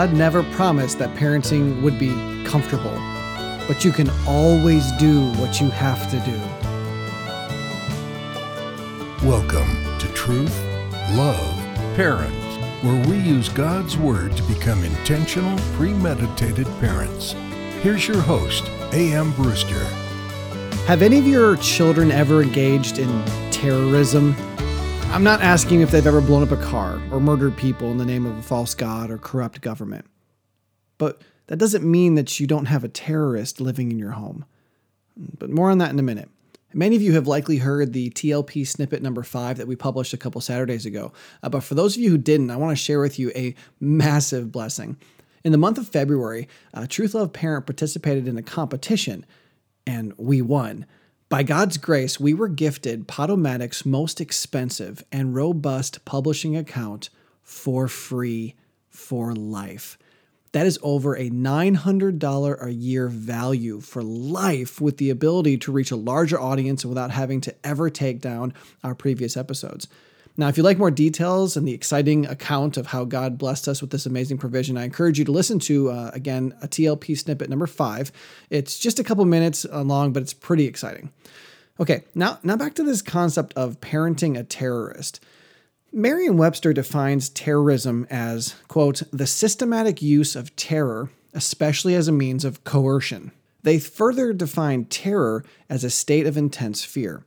God never promised that parenting would be comfortable, but you can always do what you have to do. Welcome to Truth, Love, Parents, where we use God's Word to become intentional, premeditated parents. Here's your host, A.M. Brewster. Have any of your children ever engaged in terrorism? I'm not asking if they've ever blown up a car or murdered people in the name of a false god or corrupt government. But that doesn't mean that you don't have a terrorist living in your home. But more on that in a minute. Many of you have likely heard the TLP snippet number five that we published a couple Saturdays ago. Uh, but for those of you who didn't, I want to share with you a massive blessing. In the month of February, uh, Truth Love Parent participated in a competition, and we won. By God's grace, we were gifted Podomatic's most expensive and robust publishing account for free for life. That is over a $900 a year value for life with the ability to reach a larger audience without having to ever take down our previous episodes. Now, if you like more details and the exciting account of how God blessed us with this amazing provision, I encourage you to listen to, uh, again, a TLP snippet number five. It's just a couple minutes long, but it's pretty exciting. Okay, now, now back to this concept of parenting a terrorist. Merriam Webster defines terrorism as, quote, the systematic use of terror, especially as a means of coercion. They further define terror as a state of intense fear.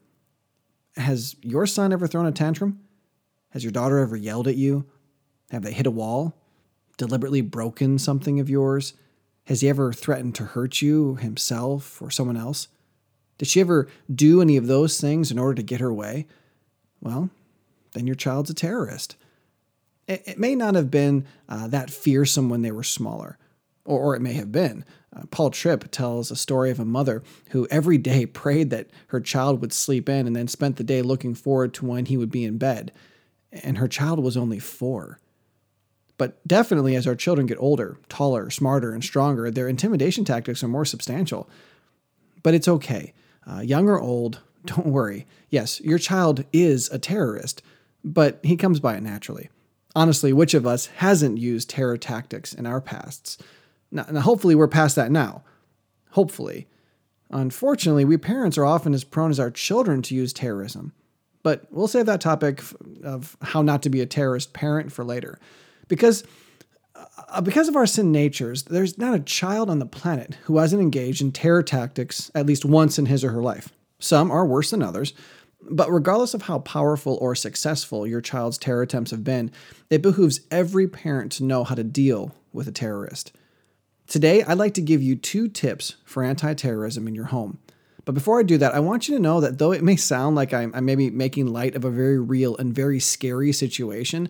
Has your son ever thrown a tantrum? Has your daughter ever yelled at you? Have they hit a wall? Deliberately broken something of yours? Has he ever threatened to hurt you, himself, or someone else? Did she ever do any of those things in order to get her way? Well, then your child's a terrorist. It, it may not have been uh, that fearsome when they were smaller, or, or it may have been. Uh, Paul Tripp tells a story of a mother who every day prayed that her child would sleep in and then spent the day looking forward to when he would be in bed and her child was only four. But definitely, as our children get older, taller, smarter, and stronger, their intimidation tactics are more substantial. But it's okay. Uh, young or old, don't worry. Yes, your child is a terrorist, but he comes by it naturally. Honestly, which of us hasn't used terror tactics in our pasts? Now, now, hopefully, we're past that now. Hopefully. Unfortunately, we parents are often as prone as our children to use terrorism. But we'll save that topic of how not to be a terrorist parent for later. Because uh, because of our sin natures, there's not a child on the planet who hasn't engaged in terror tactics at least once in his or her life. Some are worse than others, but regardless of how powerful or successful your child's terror attempts have been, it behooves every parent to know how to deal with a terrorist. Today, I'd like to give you two tips for anti terrorism in your home. But before I do that, I want you to know that though it may sound like I'm, I'm maybe making light of a very real and very scary situation,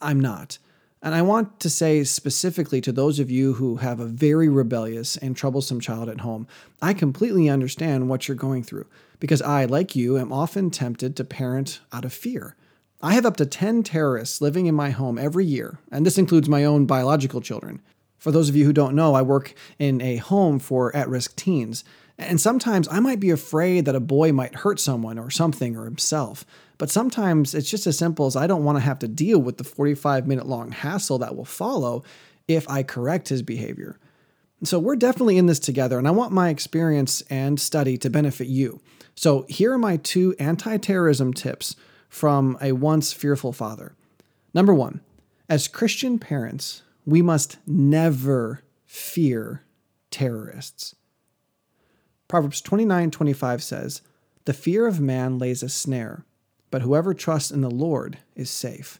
I'm not. And I want to say specifically to those of you who have a very rebellious and troublesome child at home, I completely understand what you're going through because I, like you, am often tempted to parent out of fear. I have up to 10 terrorists living in my home every year, and this includes my own biological children. For those of you who don't know, I work in a home for at risk teens. And sometimes I might be afraid that a boy might hurt someone or something or himself. But sometimes it's just as simple as I don't want to have to deal with the 45 minute long hassle that will follow if I correct his behavior. So we're definitely in this together, and I want my experience and study to benefit you. So here are my two anti terrorism tips from a once fearful father. Number one, as Christian parents, we must never fear terrorists. Proverbs 29:25 says, The fear of man lays a snare, but whoever trusts in the Lord is safe.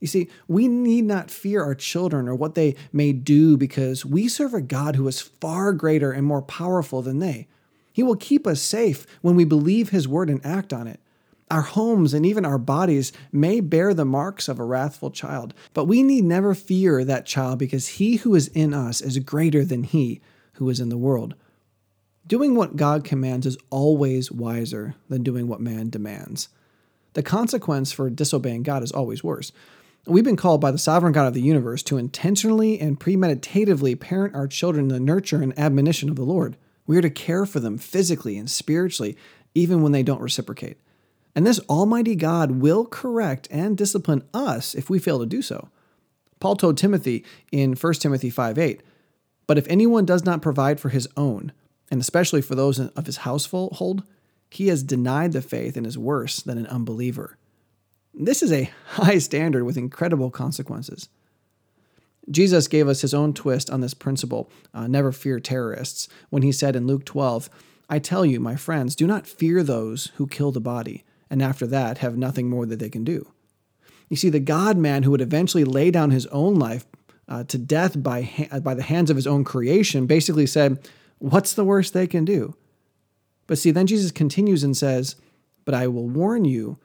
You see, we need not fear our children or what they may do because we serve a God who is far greater and more powerful than they. He will keep us safe when we believe His word and act on it. Our homes and even our bodies may bear the marks of a wrathful child, but we need never fear that child because He who is in us is greater than He who is in the world. Doing what God commands is always wiser than doing what man demands. The consequence for disobeying God is always worse. We've been called by the sovereign God of the universe to intentionally and premeditatively parent our children in the nurture and admonition of the Lord. We are to care for them physically and spiritually, even when they don't reciprocate. And this Almighty God will correct and discipline us if we fail to do so. Paul told Timothy in 1 Timothy 5 8, But if anyone does not provide for his own, and especially for those of his household, he has denied the faith and is worse than an unbeliever. This is a high standard with incredible consequences. Jesus gave us his own twist on this principle, uh, never fear terrorists, when he said in Luke 12, I tell you, my friends, do not fear those who kill the body, and after that have nothing more that they can do. You see, the God man who would eventually lay down his own life uh, to death by, ha- by the hands of his own creation basically said, What's the worst they can do? But see, then Jesus continues and says, But I will warn you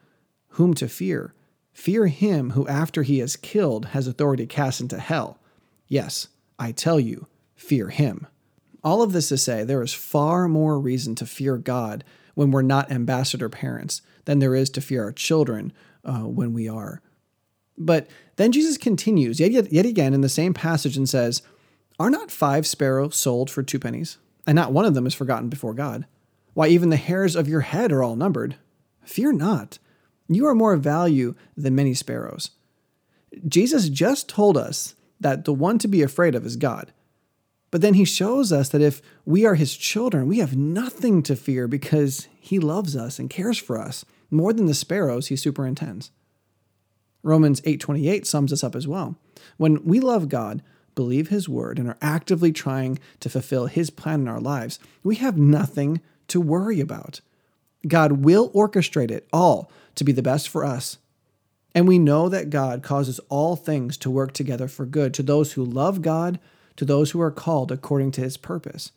whom to fear. Fear him who, after he is killed, has authority cast into hell. Yes, I tell you, fear him. All of this to say, there is far more reason to fear God when we're not ambassador parents than there is to fear our children uh, when we are. But then Jesus continues yet, yet again in the same passage and says, Are not five sparrows sold for two pennies? And not one of them is forgotten before God. Why, even the hairs of your head are all numbered. Fear not. You are more of value than many sparrows. Jesus just told us that the one to be afraid of is God. But then he shows us that if we are his children, we have nothing to fear because he loves us and cares for us more than the sparrows he superintends. Romans 8:28 sums this up as well. When we love God, believe his word and are actively trying to fulfill his plan in our lives, we have nothing to worry about. God will orchestrate it all to be the best for us. And we know that God causes all things to work together for good to those who love God, to those who are called according to his purpose.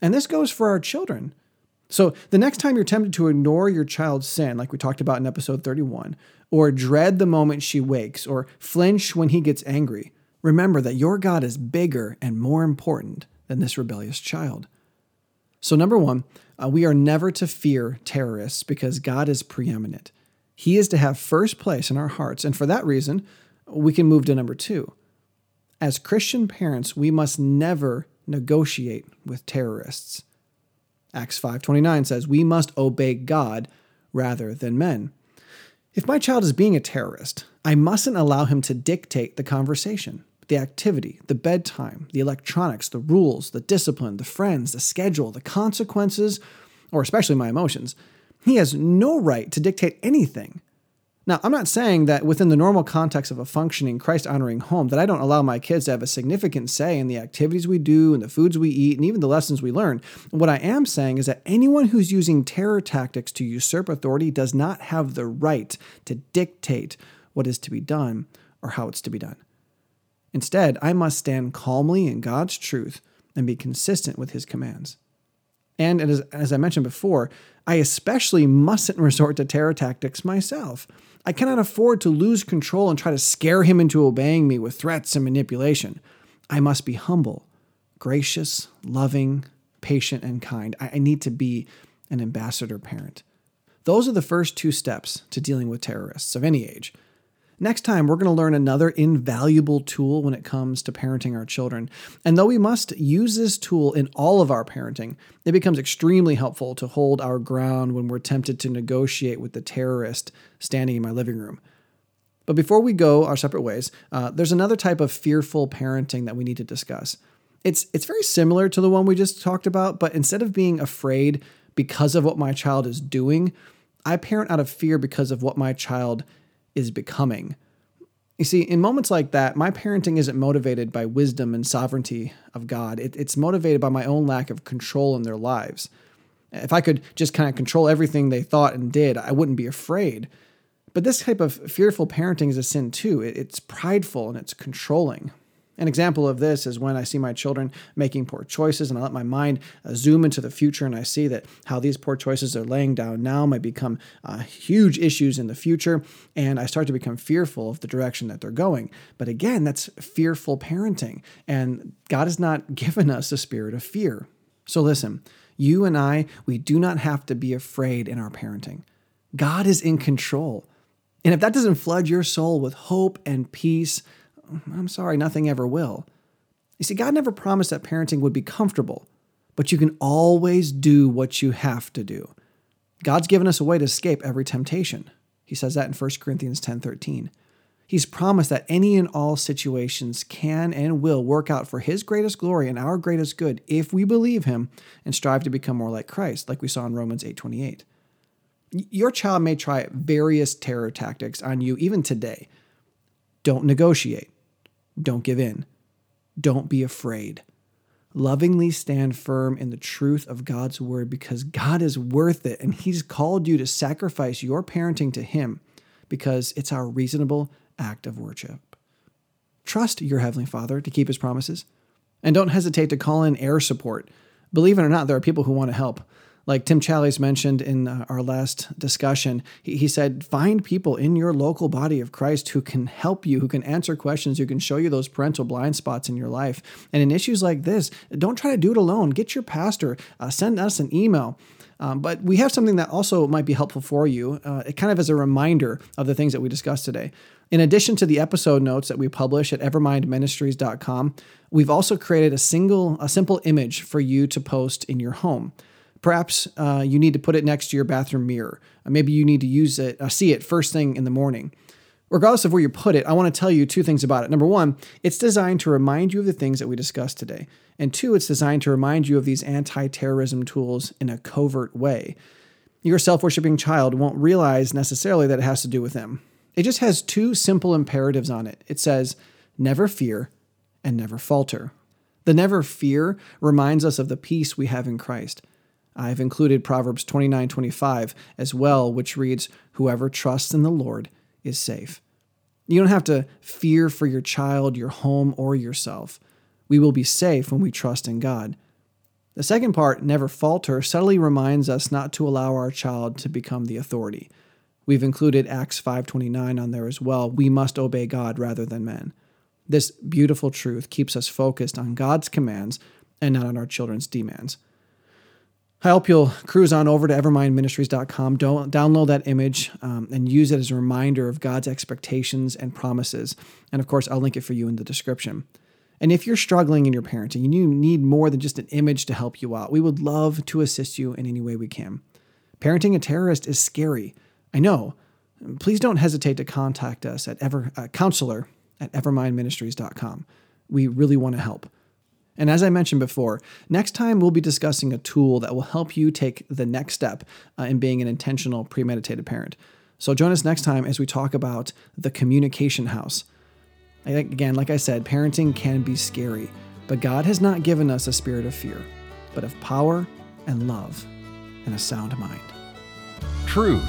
And this goes for our children. So the next time you're tempted to ignore your child's sin, like we talked about in episode 31, or dread the moment she wakes, or flinch when he gets angry, remember that your God is bigger and more important than this rebellious child. So, number one, uh, we are never to fear terrorists because God is preeminent. He is to have first place in our hearts, and for that reason, we can move to number two. As Christian parents, we must never negotiate with terrorists. Acts 5:29 says, "We must obey God rather than men." If my child is being a terrorist, I mustn't allow him to dictate the conversation, the activity, the bedtime, the electronics, the rules, the discipline, the friends, the schedule, the consequences, or especially my emotions. He has no right to dictate anything. Now, I'm not saying that within the normal context of a functioning, Christ honoring home, that I don't allow my kids to have a significant say in the activities we do and the foods we eat and even the lessons we learn. What I am saying is that anyone who's using terror tactics to usurp authority does not have the right to dictate what is to be done or how it's to be done. Instead, I must stand calmly in God's truth and be consistent with his commands. And as, as I mentioned before, I especially mustn't resort to terror tactics myself. I cannot afford to lose control and try to scare him into obeying me with threats and manipulation. I must be humble, gracious, loving, patient, and kind. I, I need to be an ambassador parent. Those are the first two steps to dealing with terrorists of any age. Next time, we're going to learn another invaluable tool when it comes to parenting our children. And though we must use this tool in all of our parenting, it becomes extremely helpful to hold our ground when we're tempted to negotiate with the terrorist standing in my living room. But before we go our separate ways, uh, there's another type of fearful parenting that we need to discuss. It's, it's very similar to the one we just talked about, but instead of being afraid because of what my child is doing, I parent out of fear because of what my child is becoming. You see, in moments like that, my parenting isn't motivated by wisdom and sovereignty of God. It, it's motivated by my own lack of control in their lives. If I could just kind of control everything they thought and did, I wouldn't be afraid. But this type of fearful parenting is a sin too. It, it's prideful and it's controlling. An example of this is when I see my children making poor choices and I let my mind uh, zoom into the future and I see that how these poor choices they're laying down now might become uh, huge issues in the future. And I start to become fearful of the direction that they're going. But again, that's fearful parenting. And God has not given us a spirit of fear. So listen, you and I, we do not have to be afraid in our parenting. God is in control. And if that doesn't flood your soul with hope and peace, I'm sorry, nothing ever will. You see, God never promised that parenting would be comfortable, but you can always do what you have to do. God's given us a way to escape every temptation. He says that in 1 Corinthians 10:13. He's promised that any and all situations can and will work out for His greatest glory and our greatest good if we believe Him and strive to become more like Christ, like we saw in Romans 8:28. Your child may try various terror tactics on you even today. Don't negotiate. Don't give in. Don't be afraid. Lovingly stand firm in the truth of God's word because God is worth it and He's called you to sacrifice your parenting to Him because it's our reasonable act of worship. Trust your Heavenly Father to keep His promises. And don't hesitate to call in air support. Believe it or not, there are people who want to help. Like Tim Challies mentioned in uh, our last discussion, he, he said, find people in your local body of Christ who can help you, who can answer questions, who can show you those parental blind spots in your life. And in issues like this, don't try to do it alone. Get your pastor, uh, send us an email. Um, but we have something that also might be helpful for you, uh, kind of as a reminder of the things that we discussed today. In addition to the episode notes that we publish at evermindministries.com, we've also created a single, a simple image for you to post in your home. Perhaps uh, you need to put it next to your bathroom mirror. Uh, maybe you need to use it, uh, see it first thing in the morning. Regardless of where you put it, I want to tell you two things about it. Number one, it's designed to remind you of the things that we discussed today. And two, it's designed to remind you of these anti terrorism tools in a covert way. Your self worshiping child won't realize necessarily that it has to do with them. It just has two simple imperatives on it. It says, never fear and never falter. The never fear reminds us of the peace we have in Christ. I've included Proverbs 29 25 as well, which reads, Whoever trusts in the Lord is safe. You don't have to fear for your child, your home, or yourself. We will be safe when we trust in God. The second part, never falter, subtly reminds us not to allow our child to become the authority. We've included Acts 5:29 on there as well. We must obey God rather than men. This beautiful truth keeps us focused on God's commands and not on our children's demands. I hope you'll cruise on over to evermindministries.com, don't download that image, um, and use it as a reminder of God's expectations and promises. And of course, I'll link it for you in the description. And if you're struggling in your parenting and you need more than just an image to help you out, we would love to assist you in any way we can. Parenting a terrorist is scary. I know. Please don't hesitate to contact us at ever uh, counselor at evermindministries.com. We really want to help. And as I mentioned before, next time we'll be discussing a tool that will help you take the next step uh, in being an intentional, premeditated parent. So join us next time as we talk about the communication house. Again, like I said, parenting can be scary, but God has not given us a spirit of fear, but of power and love and a sound mind. Truth,